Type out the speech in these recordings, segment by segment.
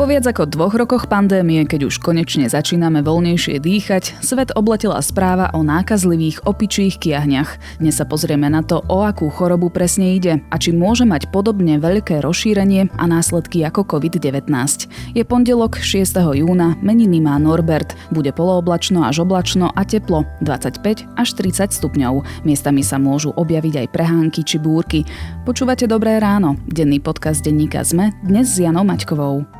Po viac ako dvoch rokoch pandémie, keď už konečne začíname voľnejšie dýchať, svet obletela správa o nákazlivých opičích kiahňach. Dnes sa pozrieme na to, o akú chorobu presne ide a či môže mať podobne veľké rozšírenie a následky ako COVID-19. Je pondelok 6. júna, meniny má Norbert. Bude polooblačno až oblačno a teplo 25 až 30 stupňov. Miestami sa môžu objaviť aj prehánky či búrky. Počúvate Dobré ráno, denný podcast denníka ZME, dnes s Janou Maťkovou.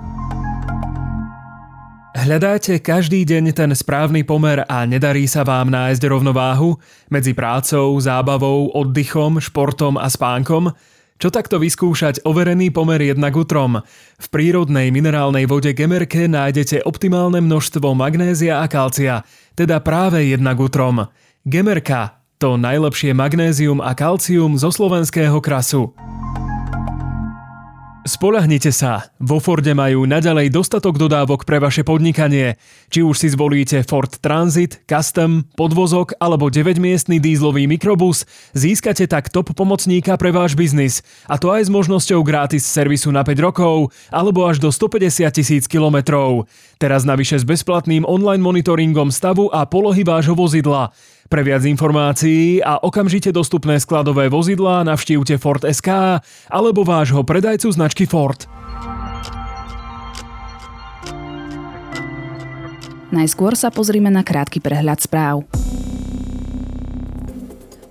Hľadáte každý deň ten správny pomer a nedarí sa vám nájsť rovnováhu medzi prácou, zábavou, oddychom, športom a spánkom? Čo takto vyskúšať overený pomer jednak utrom? V prírodnej minerálnej vode Gemerke nájdete optimálne množstvo magnézia a kalcia, teda práve jednak utrom. Gemerka, to najlepšie magnézium a kalcium zo slovenského krasu. Spolahnite sa, vo Forde majú naďalej dostatok dodávok pre vaše podnikanie. Či už si zvolíte Ford Transit, Custom, podvozok alebo 9-miestný dízlový mikrobus, získate tak top pomocníka pre váš biznis. A to aj s možnosťou gratis servisu na 5 rokov alebo až do 150 tisíc kilometrov. Teraz navyše s bezplatným online monitoringom stavu a polohy vášho vozidla. Pre viac informácií a okamžite dostupné skladové vozidlá navštívte Ford SK alebo vášho predajcu značky Ford. Najskôr sa pozrime na krátky prehľad správ.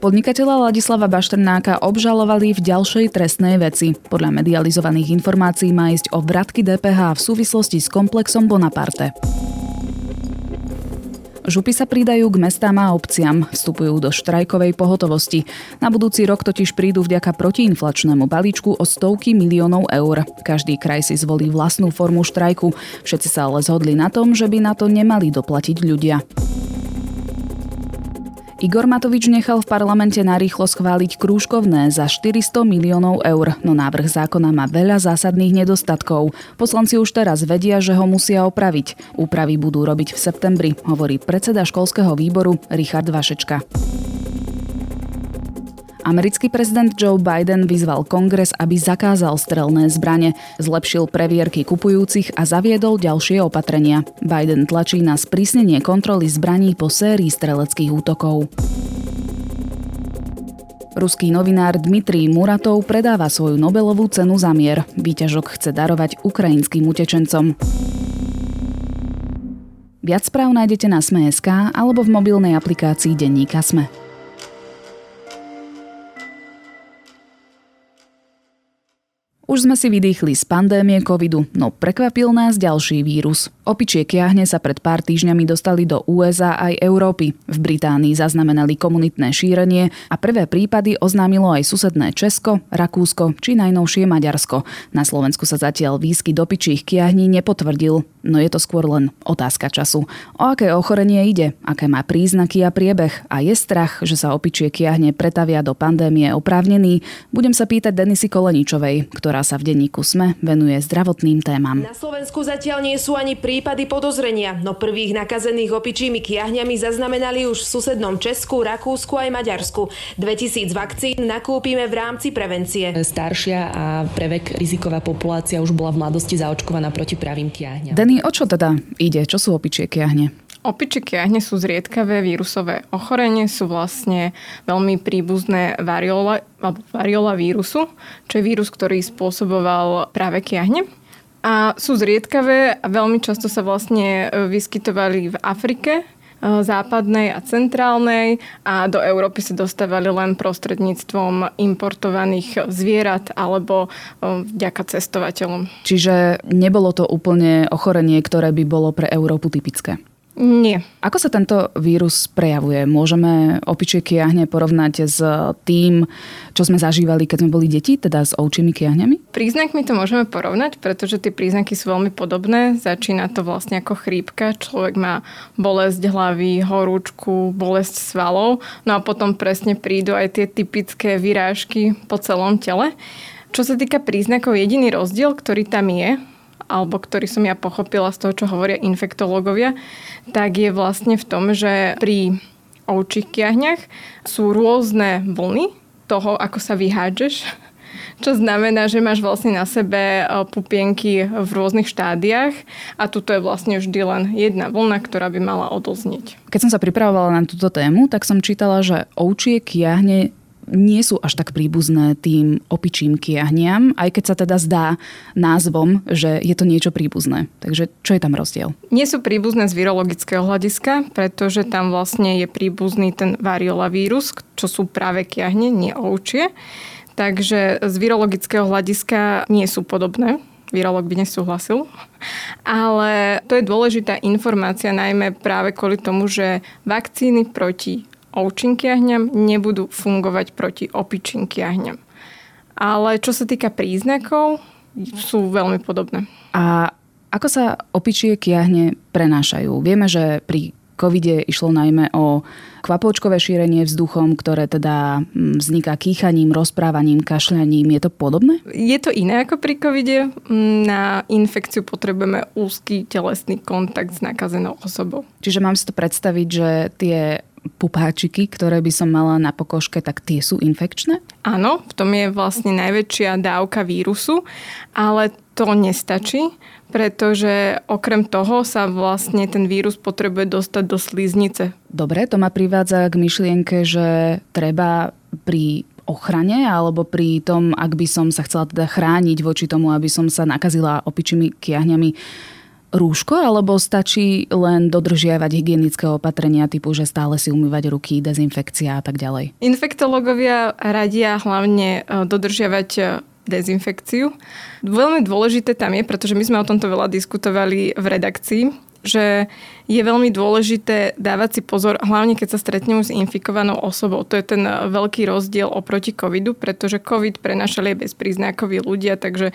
Podnikateľa Ladislava Baštrnáka obžalovali v ďalšej trestnej veci. Podľa medializovaných informácií má ísť o vratky DPH v súvislosti s komplexom Bonaparte. Župy sa pridajú k mestám a obciam, vstupujú do štrajkovej pohotovosti. Na budúci rok totiž prídu vďaka protiinflačnému balíčku o stovky miliónov eur. Každý kraj si zvolí vlastnú formu štrajku. Všetci sa ale zhodli na tom, že by na to nemali doplatiť ľudia. Igor Matovič nechal v parlamente narýchlo schváliť krúžkovné za 400 miliónov eur, no návrh zákona má veľa zásadných nedostatkov. Poslanci už teraz vedia, že ho musia opraviť. Úpravy budú robiť v septembri, hovorí predseda školského výboru Richard Vašečka. Americký prezident Joe Biden vyzval kongres, aby zakázal strelné zbranie, zlepšil previerky kupujúcich a zaviedol ďalšie opatrenia. Biden tlačí na sprísnenie kontroly zbraní po sérii streleckých útokov. Ruský novinár Dmitrij Muratov predáva svoju Nobelovú cenu za mier. Výťažok chce darovať ukrajinským utečencom. Viac správ nájdete na Sme.sk alebo v mobilnej aplikácii Denníka Sme. Už sme si vydýchli z pandémie covidu, no prekvapil nás ďalší vírus. Opičie kiahne sa pred pár týždňami dostali do USA aj Európy. V Británii zaznamenali komunitné šírenie a prvé prípady oznámilo aj susedné Česko, Rakúsko či najnovšie Maďarsko. Na Slovensku sa zatiaľ výsky dopičích kiahní nepotvrdil, no je to skôr len otázka času. O aké ochorenie ide, aké má príznaky a priebeh a je strach, že sa opičie kiahne pretavia do pandémie oprávnený, budem sa pýtať Denisy Koleničovej, ktorá sa v denníku SME venuje zdravotným témam. Na Slovensku zatiaľ nie sú ani prípady podozrenia, no prvých nakazených opičími kiahňami zaznamenali už v susednom Česku, Rakúsku aj Maďarsku. 2000 vakcín nakúpime v rámci prevencie. Staršia a prevek riziková populácia už bola v mladosti zaočkovaná proti pravým kiahňam. Denny, o čo teda ide? Čo sú opičie kiahne? Opičie kiahne sú zriedkavé vírusové ochorenie, sú vlastne veľmi príbuzné variola, alebo variola vírusu, čo je vírus, ktorý spôsoboval práve kiahne. A sú zriedkavé a veľmi často sa vlastne e, vyskytovali v Afrike, západnej a centrálnej a do Európy sa dostávali len prostredníctvom importovaných zvierat alebo e, vďaka cestovateľom. Čiže nebolo to úplne ochorenie, ktoré by bolo pre Európu typické? Nie. Ako sa tento vírus prejavuje? Môžeme opičie kiahne porovnať s tým, čo sme zažívali, keď sme boli deti, teda s ovčími kiahňami? Príznakmi to môžeme porovnať, pretože tie príznaky sú veľmi podobné. Začína to vlastne ako chrípka. Človek má bolesť hlavy, horúčku, bolesť svalov. No a potom presne prídu aj tie typické vyrážky po celom tele. Čo sa týka príznakov, jediný rozdiel, ktorý tam je, alebo ktorý som ja pochopila z toho, čo hovoria infektológovia, tak je vlastne v tom, že pri ovčích kiahňach sú rôzne vlny toho, ako sa vyhádžeš čo znamená, že máš vlastne na sebe pupienky v rôznych štádiách a tuto je vlastne vždy len jedna vlna, ktorá by mala odoznieť. Keď som sa pripravovala na túto tému, tak som čítala, že ovčie kiahne nie sú až tak príbuzné tým opičím kiahniam, aj keď sa teda zdá názvom, že je to niečo príbuzné. Takže čo je tam rozdiel? Nie sú príbuzné z virologického hľadiska, pretože tam vlastne je príbuzný ten variola vírus, čo sú práve kiahne, nie ovčie. Takže z virologického hľadiska nie sú podobné. Virolog by nesúhlasil. Ale to je dôležitá informácia, najmä práve kvôli tomu, že vakcíny proti ovčím kiahňam nebudú fungovať proti opičím kiahňam. Ale čo sa týka príznakov, sú veľmi podobné. A ako sa opičie kiahne prenášajú? Vieme, že pri covide išlo najmä o kvapôčkové šírenie vzduchom, ktoré teda mm, vzniká kýchaním, rozprávaním, kašľaním. Je to podobné? Je to iné ako pri covide. Na infekciu potrebujeme úzky telesný kontakt s nakazenou osobou. Čiže mám si to predstaviť, že tie pupáčiky, ktoré by som mala na pokožke, tak tie sú infekčné? Áno, v tom je vlastne najväčšia dávka vírusu, ale to nestačí, pretože okrem toho sa vlastne ten vírus potrebuje dostať do sliznice. Dobre, to ma privádza k myšlienke, že treba pri ochrane alebo pri tom, ak by som sa chcela teda chrániť voči tomu, aby som sa nakazila opičími kiahňami, rúško, alebo stačí len dodržiavať hygienické opatrenia typu, že stále si umývať ruky, dezinfekcia a tak ďalej? Infektológovia radia hlavne e, dodržiavať e, dezinfekciu. Veľmi dôležité tam je, pretože my sme o tomto veľa diskutovali v redakcii, že je veľmi dôležité dávať si pozor, hlavne keď sa stretnú s infikovanou osobou. To je ten e, veľký rozdiel oproti covidu, pretože covid prenašali bezpríznakoví ľudia, takže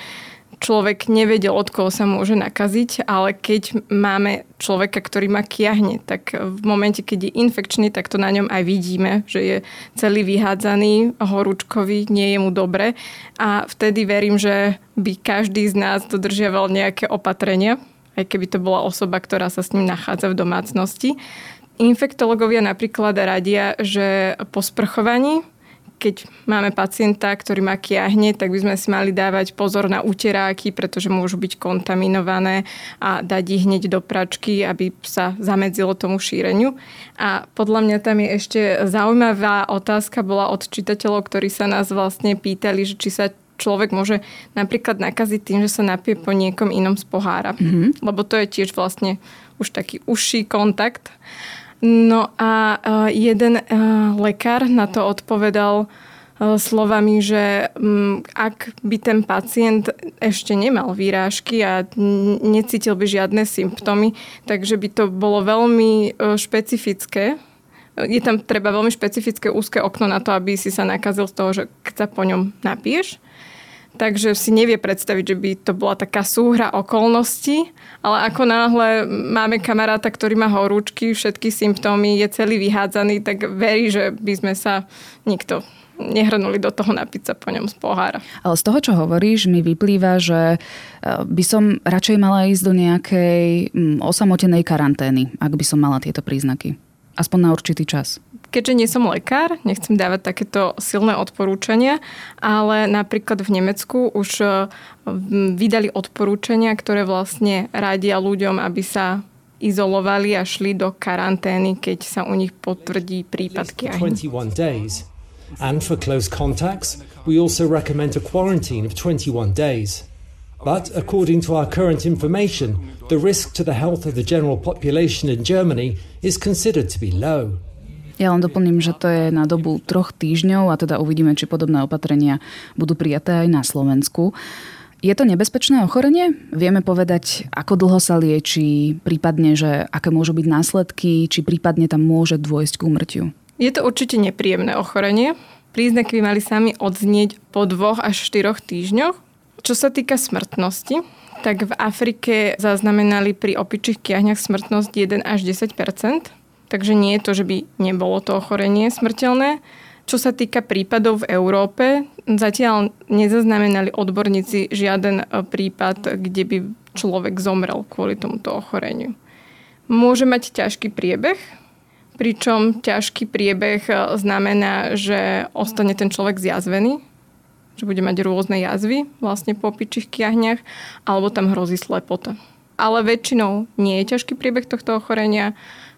človek nevedel, od koho sa môže nakaziť, ale keď máme človeka, ktorý má kiahne, tak v momente, keď je infekčný, tak to na ňom aj vidíme, že je celý vyhádzaný, horúčkový, nie je mu dobre a vtedy verím, že by každý z nás dodržiaval nejaké opatrenia, aj keby to bola osoba, ktorá sa s ním nachádza v domácnosti. Infektológovia napríklad radia, že po sprchovaní keď máme pacienta, ktorý má kiahne, tak by sme si mali dávať pozor na uteráky, pretože môžu byť kontaminované a dať ich hneď do pračky, aby sa zamedzilo tomu šíreniu. A podľa mňa tam je ešte zaujímavá otázka, bola od čitateľov, ktorí sa nás vlastne pýtali, že či sa človek môže napríklad nakaziť tým, že sa napije po niekom inom z pohára. Mm-hmm. Lebo to je tiež vlastne už taký užší kontakt. No a e, jeden e, lekár na to odpovedal e, slovami, že mm, ak by ten pacient ešte nemal výrážky a necítil by žiadne symptómy, takže by to bolo veľmi špecifické. Je tam treba veľmi špecifické úzke okno na to, aby si sa nakazil z toho, že keď sa po ňom napiješ takže si nevie predstaviť, že by to bola taká súhra okolností, ale ako náhle máme kamaráta, ktorý má horúčky, všetky symptómy, je celý vyhádzaný, tak verí, že by sme sa nikto nehrnuli do toho napiť sa po ňom z pohára. Ale z toho, čo hovoríš, mi vyplýva, že e, by som radšej mala ísť do nejakej mm, osamotenej karantény, ak by som mala tieto príznaky. Aspoň na určitý čas keďže nie som lekár, nechcem dávať takéto silné odporúčania, ale napríklad v Nemecku už e, vydali odporúčania, ktoré vlastne radia ľuďom, aby sa izolovali a šli do karantény, keď sa u nich potvrdí prípad kiahne. And for close contacts, we also recommend a quarantine of 21 days. But according to our current information, the risk to the health of the general population in Germany is considered to be low. Ja len doplním, že to je na dobu troch týždňov a teda uvidíme, či podobné opatrenia budú prijaté aj na Slovensku. Je to nebezpečné ochorenie? Vieme povedať, ako dlho sa lieči, prípadne, že aké môžu byť následky, či prípadne tam môže dôjsť k úmrtiu? Je to určite nepríjemné ochorenie. Príznaky by mali sami odznieť po dvoch až štyroch týždňoch. Čo sa týka smrtnosti, tak v Afrike zaznamenali pri opičích kiahňach smrtnosť 1 až 10 takže nie je to, že by nebolo to ochorenie smrteľné. Čo sa týka prípadov v Európe, zatiaľ nezaznamenali odborníci žiaden e, prípad, kde by človek zomrel kvôli tomuto ochoreniu. Môže mať ťažký priebeh, pričom ťažký priebeh e, znamená, že ostane ten človek zjazvený, že bude mať rôzne jazvy vlastne po opičích kiahniach, alebo tam hrozí slepota. Ale väčšinou nie je ťažký priebeh tohto ochorenia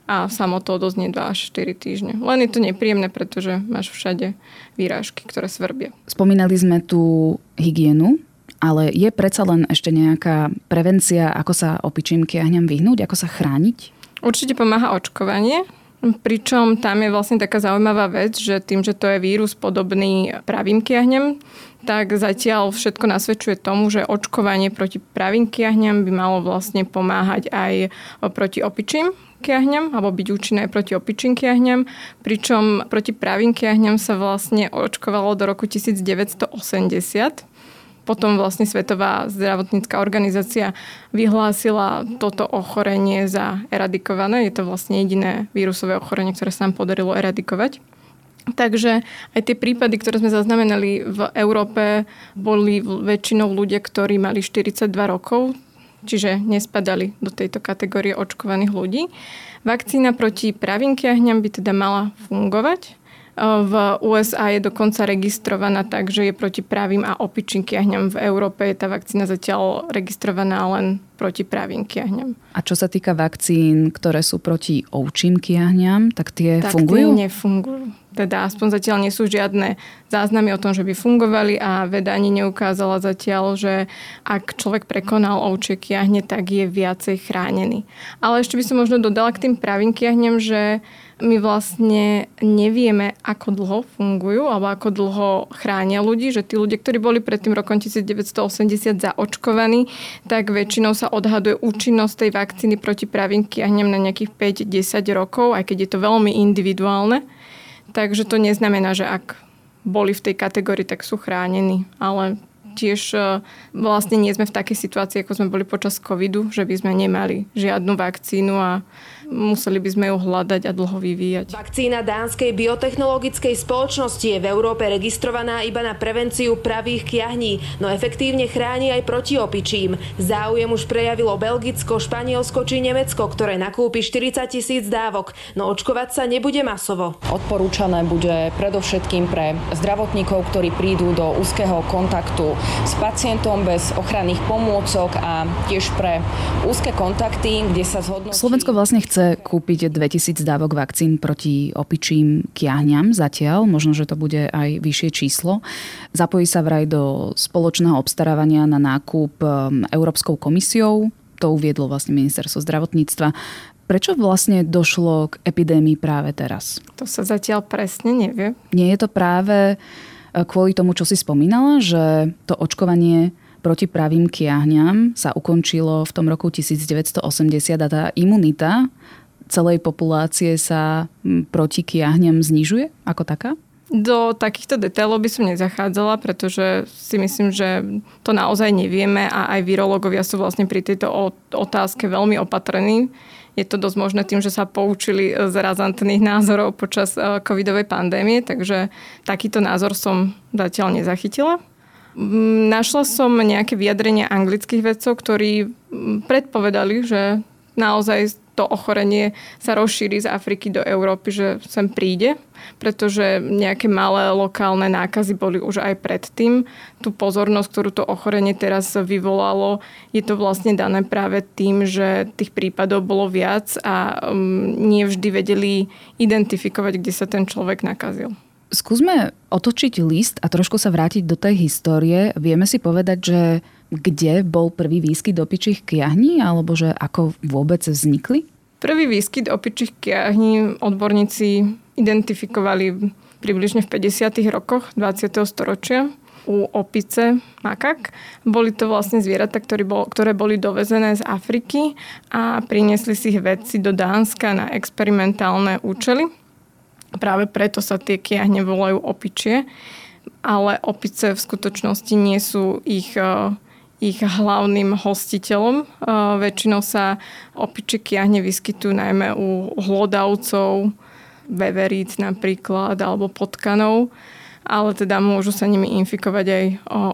a samo to doznie 2 až 4 týždne. Len je to nepríjemné, pretože máš všade výrážky, ktoré svrbia. Spomínali sme tu hygienu, ale je predsa len ešte nejaká prevencia, ako sa opičím kiahňam vyhnúť, ako sa chrániť? Určite pomáha očkovanie, Pričom tam je vlastne taká zaujímavá vec, že tým, že to je vírus podobný pravým kiahňam, tak zatiaľ všetko nasvedčuje tomu, že očkovanie proti pravým kiahňam by malo vlastne pomáhať aj proti opičím kiahňam, alebo byť účinné aj proti opičím kiahňam, pričom proti pravým kiahňam sa vlastne očkovalo do roku 1980 potom vlastne Svetová zdravotnícká organizácia vyhlásila toto ochorenie za eradikované. Je to vlastne jediné vírusové ochorenie, ktoré sa nám podarilo eradikovať. Takže aj tie prípady, ktoré sme zaznamenali v Európe, boli väčšinou ľudia, ktorí mali 42 rokov, čiže nespadali do tejto kategórie očkovaných ľudí. Vakcína proti pravým kiahňam by teda mala fungovať v USA je dokonca registrovaná tak, že je proti pravým a opičím kiahňam. V Európe je tá vakcína zatiaľ registrovaná len proti pravým kiahňam. A čo sa týka vakcín, ktoré sú proti ovčím kiahňam, tak tie tak fungujú? tie nefungujú. Teda aspoň zatiaľ nie sú žiadne záznamy o tom, že by fungovali a veda ani neukázala zatiaľ, že ak človek prekonal ovčie kiahne, tak je viacej chránený. Ale ešte by som možno dodala k tým pravým kiahňam, že my vlastne nevieme, ako dlho fungujú alebo ako dlho chránia ľudí, že tí ľudia, ktorí boli pred tým rokom 1980 zaočkovaní, tak väčšinou sa odhaduje účinnosť tej vakcíny proti pravým kiahnem na nejakých 5-10 rokov, aj keď je to veľmi individuálne. Takže to neznamená, že ak boli v tej kategórii, tak sú chránení. Ale tiež e, vlastne nie sme v takej situácii, ako sme boli počas covidu, že by sme nemali žiadnu vakcínu a museli by sme ju hľadať a dlho vyvíjať. Vakcína dánskej biotechnologickej spoločnosti je v Európe registrovaná iba na prevenciu pravých kiahní, no efektívne chráni aj proti opičím. Záujem už prejavilo Belgicko, Španielsko či Nemecko, ktoré nakúpi 40 tisíc dávok, no očkovať sa nebude masovo. Odporúčané bude predovšetkým pre zdravotníkov, ktorí prídu do úzkeho kontaktu s pacientom bez ochranných pomôcok a tiež pre úzke kontakty, kde sa zhodnotí... Slovensko vlastne chce chce kúpiť 2000 dávok vakcín proti opičím kiahňam zatiaľ, možno, že to bude aj vyššie číslo. Zapojí sa vraj do spoločného obstarávania na nákup um, Európskou komisiou, to uviedlo vlastne ministerstvo zdravotníctva. Prečo vlastne došlo k epidémii práve teraz? To sa zatiaľ presne nevie. Nie je to práve uh, kvôli tomu, čo si spomínala, že to očkovanie proti pravým kiahňam sa ukončilo v tom roku 1980 a tá imunita celej populácie sa proti kiahňam znižuje ako taká? Do takýchto detailov by som nezachádzala, pretože si myslím, že to naozaj nevieme a aj virológovia sú vlastne pri tejto otázke veľmi opatrní. Je to dosť možné tým, že sa poučili z razantných názorov počas eh, covidovej pandémie, takže takýto názor som zatiaľ nezachytila. Mm, našla som nejaké vyjadrenia anglických vedcov, ktorí mm, predpovedali, že naozaj to ochorenie sa rozšíri z Afriky do Európy, že sem príde, pretože nejaké malé lokálne nákazy boli už aj predtým. Tú pozornosť, ktorú to ochorenie teraz vyvolalo, je to vlastne dané práve tým, že tých prípadov bolo viac a um, nie vždy vedeli identifikovať, kde sa ten človek nakazil. Skúsme otočiť list a trošku sa vrátiť do tej histórie. Vieme si povedať, že kde bol prvý výskyt opičích kiahní alebo že ako vôbec vznikli? Prvý výskyt opičích kiahní odborníci identifikovali približne v 50. rokoch 20. storočia u opice makak. Boli to vlastne zvieratá, ktoré boli dovezené z Afriky a priniesli si ich vedci do Dánska na experimentálne účely. Práve preto sa tie kiahne volajú opičie, ale opice v skutočnosti nie sú ich e, ich hlavným hostiteľom. E, väčšinou sa opičie kiahne vyskytujú najmä u hlodavcov, veveríc napríklad, alebo potkanov ale teda môžu sa nimi infikovať aj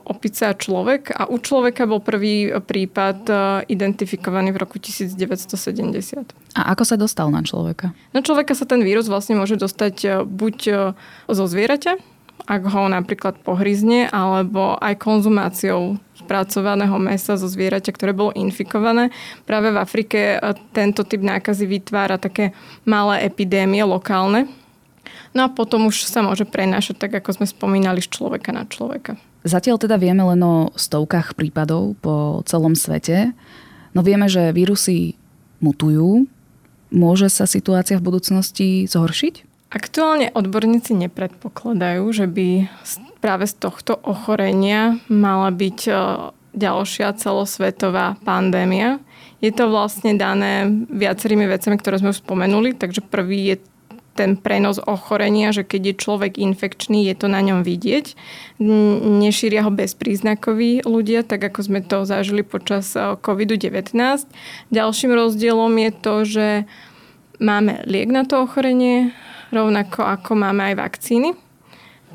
opice a človek. A u človeka bol prvý prípad e, identifikovaný v roku 1970. A ako sa dostal na človeka? Na človeka sa ten vírus vlastne môže dostať e, buď e, zo zvieraťa, ak ho napríklad pohryzne, alebo aj konzumáciou spracovaného mesa zo zvieraťa, ktoré bolo infikované. Práve v Afrike tento typ nákazy vytvára také malé epidémie lokálne. No a potom už sa môže prenášať, tak ako sme spomínali, z človeka na človeka. Zatiaľ teda vieme len o stovkách prípadov po celom svete. No vieme, že vírusy mutujú. Môže sa situácia v budúcnosti zhoršiť? Aktuálne odborníci nepredpokladajú, že by práve z tohto ochorenia mala byť e, ďalšia celosvetová pandémia. Je to vlastne dané viacerými vecami, ktoré sme už spomenuli, takže prvý je ten prenos ochorenia, že keď je človek infekčný, je to na ňom vidieť. Nešíria ho bezpríznakoví ľudia, tak ako sme to zažili počas e, COVID-19. Ďalším rozdielom je to, že máme liek na to ochorenie, rovnako ako máme aj vakcíny.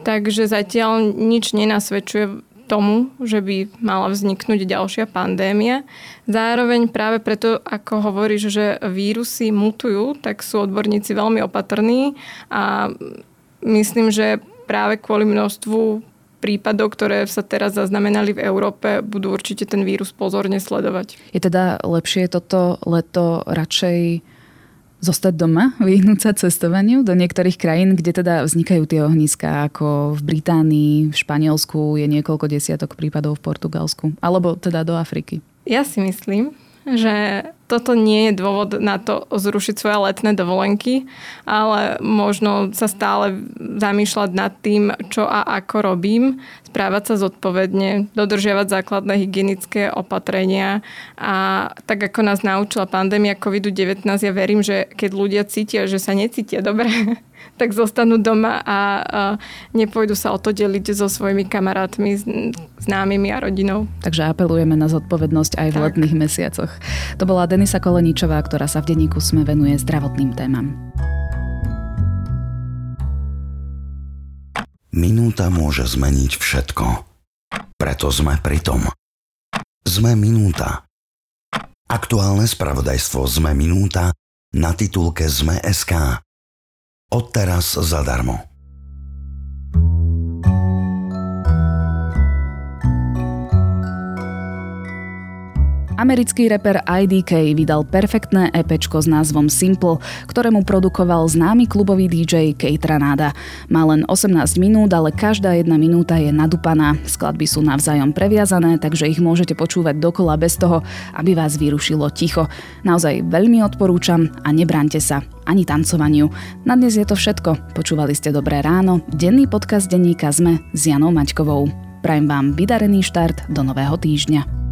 Takže zatiaľ nič nenasvedčuje tomu, že by mala vzniknúť ďalšia pandémia. Zároveň práve preto, ako hovoríš, že vírusy mutujú, tak sú odborníci veľmi opatrní a myslím, že práve kvôli množstvu prípadov, ktoré sa teraz zaznamenali v Európe, budú určite ten vírus pozorne sledovať. Je teda lepšie toto leto radšej zostať doma, vyhnúť sa cestovaniu do niektorých krajín, kde teda vznikajú tie ohniska, ako v Británii, v Španielsku je niekoľko desiatok prípadov v Portugalsku, alebo teda do Afriky. Ja si myslím, že toto nie je dôvod na to zrušiť svoje letné dovolenky, ale možno sa stále zamýšľať nad tým, čo a ako robím, správať sa zodpovedne, dodržiavať základné hygienické opatrenia. A tak ako nás naučila pandémia COVID-19, ja verím, že keď ľudia cítia, že sa necítia dobre, tak zostanú doma a, nepôjdu sa o to deliť so svojimi kamarátmi, známymi a rodinou. Takže apelujeme na zodpovednosť aj v tak. letných mesiacoch. To bola Denisa Koleničová, ktorá sa v denníku SME venuje zdravotným témam. Minúta môže zmeniť všetko. Preto sme pri tom. Sme minúta. Aktuálne spravodajstvo Sme minúta na titulke Sme.sk. Odteraz zadarmo. Americký reper IDK vydal perfektné EPčko s názvom Simple, ktorému produkoval známy klubový DJ Kate Ranada. Má len 18 minút, ale každá jedna minúta je nadupaná. Skladby sú navzájom previazané, takže ich môžete počúvať dokola bez toho, aby vás vyrušilo ticho. Naozaj veľmi odporúčam a nebrante sa ani tancovaniu. Na dnes je to všetko. Počúvali ste Dobré ráno, denný podcast denníka ZME s Janou Maťkovou. Prajem vám vydarený štart do nového týždňa.